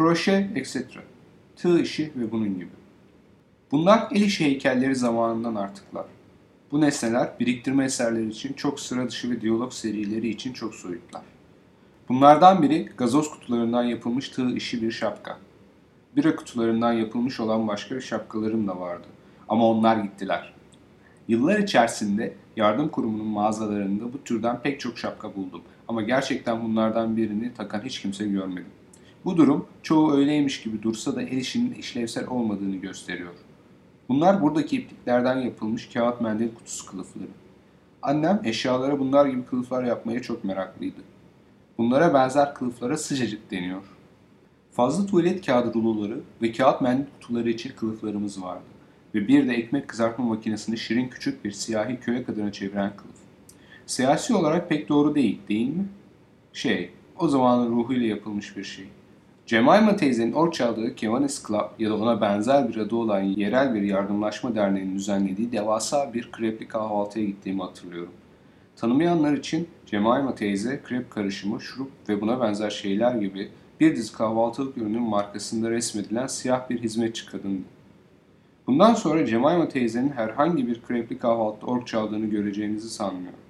kroşe, etc. Tığ işi ve bunun gibi. Bunlar el işi heykelleri zamanından artıklar. Bu nesneler biriktirme eserleri için çok sıra dışı ve diyalog serileri için çok soyutlar. Bunlardan biri gazoz kutularından yapılmış tığ işi bir şapka. Bira kutularından yapılmış olan başka şapkalarım da vardı. Ama onlar gittiler. Yıllar içerisinde yardım kurumunun mağazalarında bu türden pek çok şapka buldum. Ama gerçekten bunlardan birini takan hiç kimse görmedim. Bu durum çoğu öyleymiş gibi dursa da el işinin işlevsel olmadığını gösteriyor. Bunlar buradaki ipliklerden yapılmış kağıt mendil kutusu kılıfları. Annem eşyalara bunlar gibi kılıflar yapmaya çok meraklıydı. Bunlara benzer kılıflara sıcacık deniyor. Fazla tuvalet kağıdı ruloları ve kağıt mendil kutuları için kılıflarımız vardı. Ve bir de ekmek kızartma makinesini şirin küçük bir siyahi köye kadına çeviren kılıf. Siyasi olarak pek doğru değil, değil mi? Şey, o zamanın ruhuyla yapılmış bir şey. Cemaima teyzenin or çaldığı Kevanis Club ya da ona benzer bir adı olan yerel bir yardımlaşma derneğinin düzenlediği devasa bir krepli kahvaltıya gittiğimi hatırlıyorum. Tanımayanlar için Cemaima teyze krep karışımı, şurup ve buna benzer şeyler gibi bir dizi kahvaltılık ürünün markasında resmedilen siyah bir hizmetçi kadındı. Bundan sonra Cemaima teyzenin herhangi bir krepli kahvaltıda ork çaldığını göreceğinizi sanmıyorum.